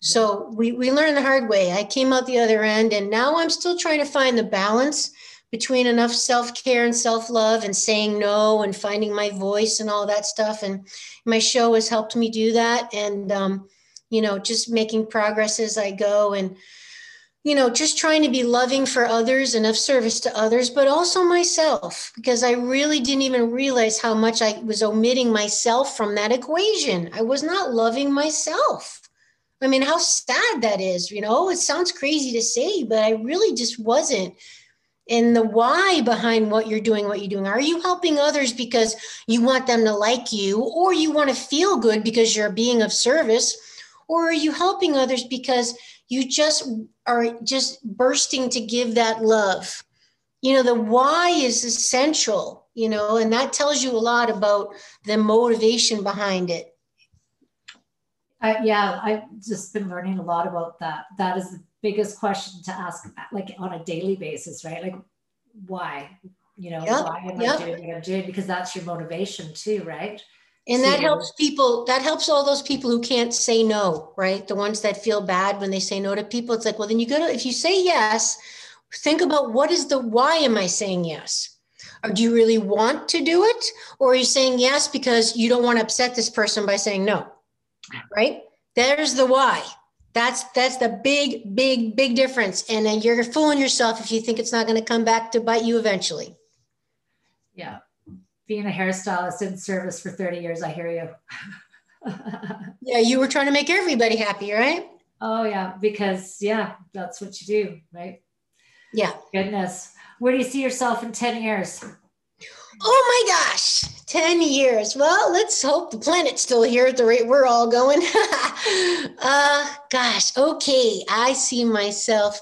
So we, we learned the hard way. I came out the other end, and now I'm still trying to find the balance between enough self care and self love and saying no and finding my voice and all that stuff. And my show has helped me do that. And, um, you know, just making progress as I go. And, you know, just trying to be loving for others and of service to others, but also myself, because I really didn't even realize how much I was omitting myself from that equation. I was not loving myself. I mean, how sad that is, you know, it sounds crazy to say, but I really just wasn't. And the why behind what you're doing, what you're doing. Are you helping others because you want them to like you, or you want to feel good because you're being of service? Or are you helping others because you just are just bursting to give that love. You know the why is essential you know and that tells you a lot about the motivation behind it. Uh, yeah i've just been learning a lot about that. That is the biggest question to ask like on a daily basis right? Like why? You know yep. why am yep. i doing what i'm doing? Because that's your motivation too right and that helps people that helps all those people who can't say no right? The ones that feel bad when they say no to people. It's like well then you go to if you say yes think about what is the why am i saying yes? Or do you really want to do it? Or are you saying yes because you don't want to upset this person by saying no right? There's the why. That's that's the big big big difference. And then you're fooling yourself if you think it's not going to come back to bite you eventually. Yeah being a hairstylist in service for 30 years, I hear you. yeah, you were trying to make everybody happy, right? Oh, yeah, because, yeah, that's what you do, right? Yeah. Goodness. Where do you see yourself in 10 years? Oh my gosh, 10 years. Well, let's hope the planet's still here at the rate we're all going. uh, gosh, okay. I see myself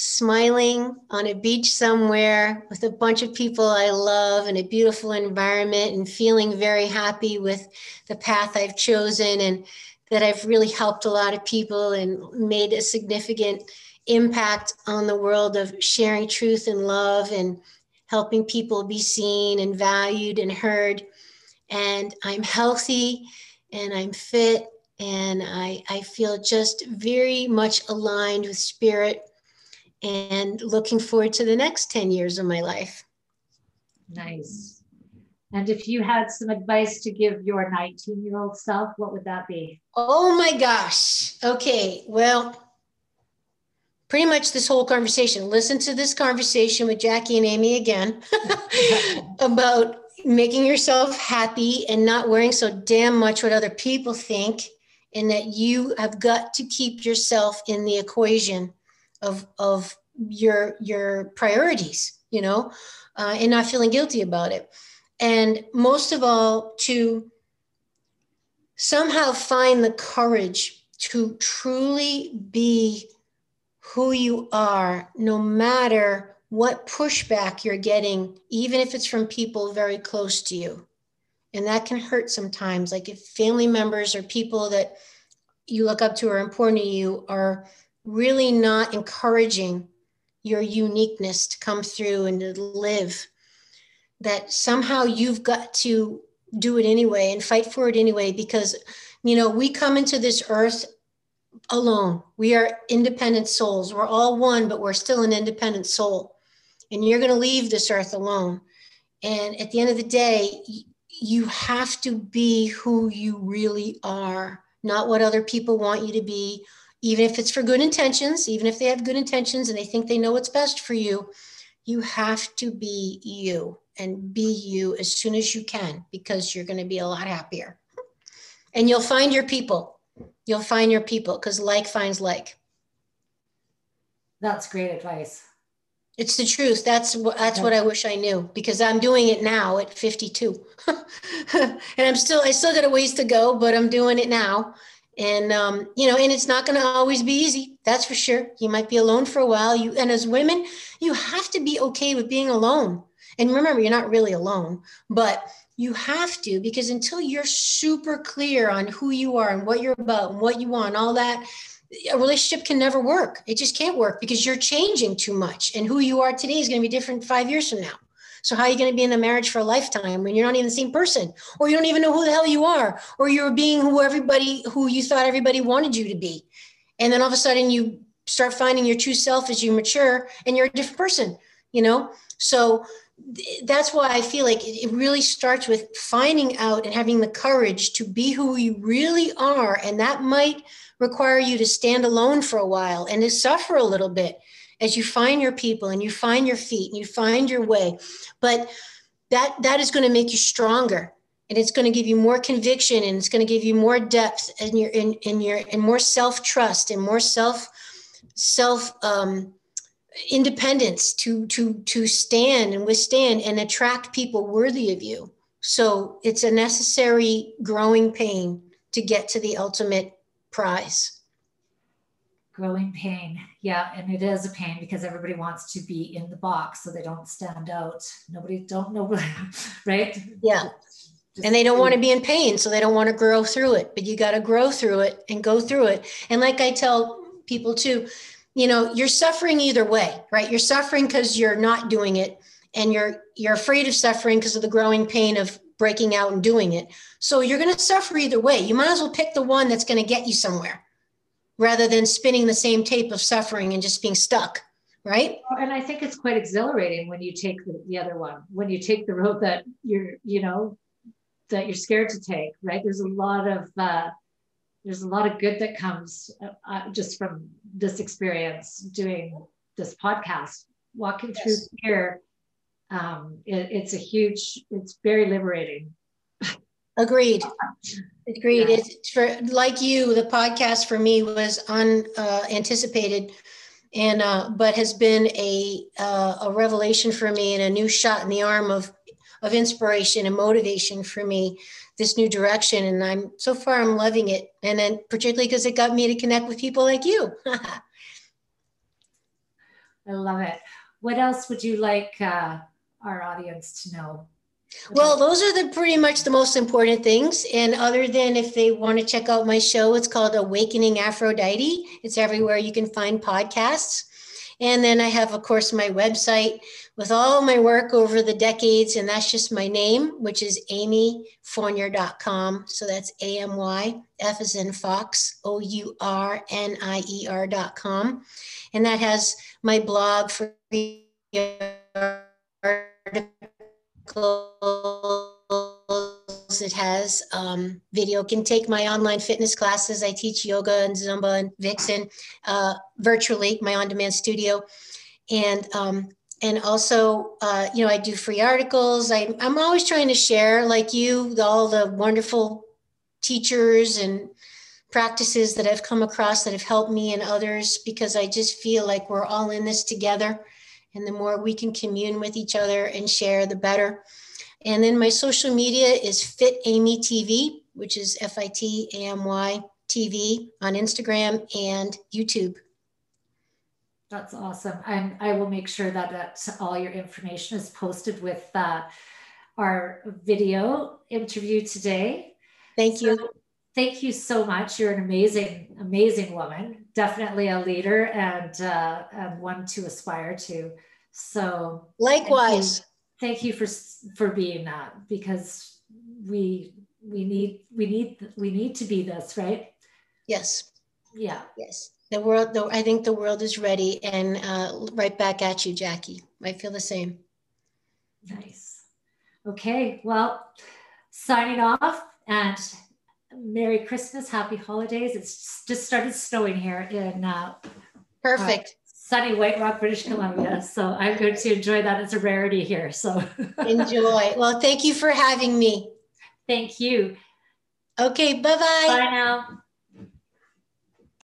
smiling on a beach somewhere with a bunch of people I love in a beautiful environment and feeling very happy with the path I've chosen and that I've really helped a lot of people and made a significant impact on the world of sharing truth and love and helping people be seen and valued and heard. And I'm healthy and I'm fit and I, I feel just very much aligned with spirit and looking forward to the next 10 years of my life. Nice. And if you had some advice to give your 19 year old self, what would that be? Oh my gosh. Okay. Well, pretty much this whole conversation. Listen to this conversation with Jackie and Amy again about making yourself happy and not worrying so damn much what other people think, and that you have got to keep yourself in the equation of of your your priorities you know uh, and not feeling guilty about it. And most of all to somehow find the courage to truly be who you are no matter what pushback you're getting even if it's from people very close to you. And that can hurt sometimes. Like if family members or people that you look up to or important to you are really not encouraging your uniqueness to come through and to live, that somehow you've got to do it anyway and fight for it anyway because, you know, we come into this earth alone. We are independent souls. We're all one, but we're still an independent soul. And you're going to leave this earth alone. And at the end of the day, you have to be who you really are, not what other people want you to be even if it's for good intentions, even if they have good intentions and they think they know what's best for you, you have to be you and be you as soon as you can because you're going to be a lot happier. And you'll find your people. You'll find your people because like finds like. That's great advice. It's the truth. That's what that's what I wish I knew because I'm doing it now at 52. and I'm still I still got a ways to go, but I'm doing it now and um, you know and it's not going to always be easy that's for sure. You might be alone for a while. You and as women you have to be okay with being alone. And remember you're not really alone but you have to because until you're super clear on who you are and what you're about and what you want all that a relationship can never work. It just can't work because you're changing too much. And who you are today is going to be different five years from now so how are you going to be in a marriage for a lifetime when you're not even the same person, or you don't even know who the hell you are, or you're being who everybody who you thought everybody wanted you to be, and then all of a sudden you start finding your true self as you mature, and you're a different person. You know, so that's why I feel like it really starts with finding out and having the courage to be who you really are, and that might require you to stand alone for a while and to suffer a little bit as you find your people and you find your feet and you find your way. But that that is going to make you stronger and it's going to give you more conviction and it's going to give you more depth in your in, in your and more self-trust and more self self um, independence to to to stand and withstand and attract people worthy of you. So it's a necessary growing pain to get to the ultimate prize growing pain. Yeah, and it is a pain because everybody wants to be in the box so they don't stand out. Nobody don't know, right? Yeah. Just and they don't want to be in pain, so they don't want to grow through it. But you got to grow through it and go through it. And like I tell people too, you know, you're suffering either way, right? You're suffering because you're not doing it, and you're you're afraid of suffering because of the growing pain of breaking out and doing it. So you're going to suffer either way. You might as well pick the one that's going to get you somewhere rather than spinning the same tape of suffering and just being stuck right? And i think it's quite exhilarating when you take the, the other one when you take the road that you're you know that you're scared to take right? There's a lot of uh there's a lot of good that comes uh, uh just from this experience doing this podcast. Walking yes. through fear um, it, it's a huge it's very liberating agreed Agreed. Yeah. It's for like you, the podcast for me was unanticipated, uh, and uh, but has been a uh, a revelation for me and a new shot in the arm of of inspiration and motivation for me. This new direction, and I'm so far I'm loving it, and then particularly because it got me to connect with people like you. I love it. What else would you like uh, our audience to know well, those are the pretty much the most important things. And other than if they want to check out my show, it's called Awakening Aphrodite. It's everywhere you can find podcasts. And then I have, of course, my website with all my work over the decades. And that's just my name, which is amyfournier.com. So that's A M Y, F is in Fox, O U R N I E R.com. And that has my blog for it has um, video. Can take my online fitness classes. I teach yoga and Zumba and Vixen uh, virtually, my on-demand studio, and um, and also uh, you know I do free articles. I, I'm always trying to share, like you, all the wonderful teachers and practices that I've come across that have helped me and others because I just feel like we're all in this together and the more we can commune with each other and share, the better. And then my social media is Fit Amy TV, which is F I T A M Y TV on Instagram and YouTube. That's awesome. And I will make sure that that all your information is posted with uh, our video interview today. Thank so, you. Thank you so much. You're an amazing, amazing woman. Definitely a leader and uh, and one to aspire to. So likewise, thank you, thank you for for being that because we we need we need we need to be this right. Yes. Yeah. Yes. The world. The, I think the world is ready, and uh, right back at you, Jackie. I feel the same. Nice. Okay. Well, signing off and Merry Christmas, Happy Holidays. It's just started snowing here in uh, perfect uh, sunny White Rock, British Columbia. So I'm going to enjoy that. It's a rarity here. So enjoy. Well, thank you for having me. Thank you. Okay, bye bye. Bye now.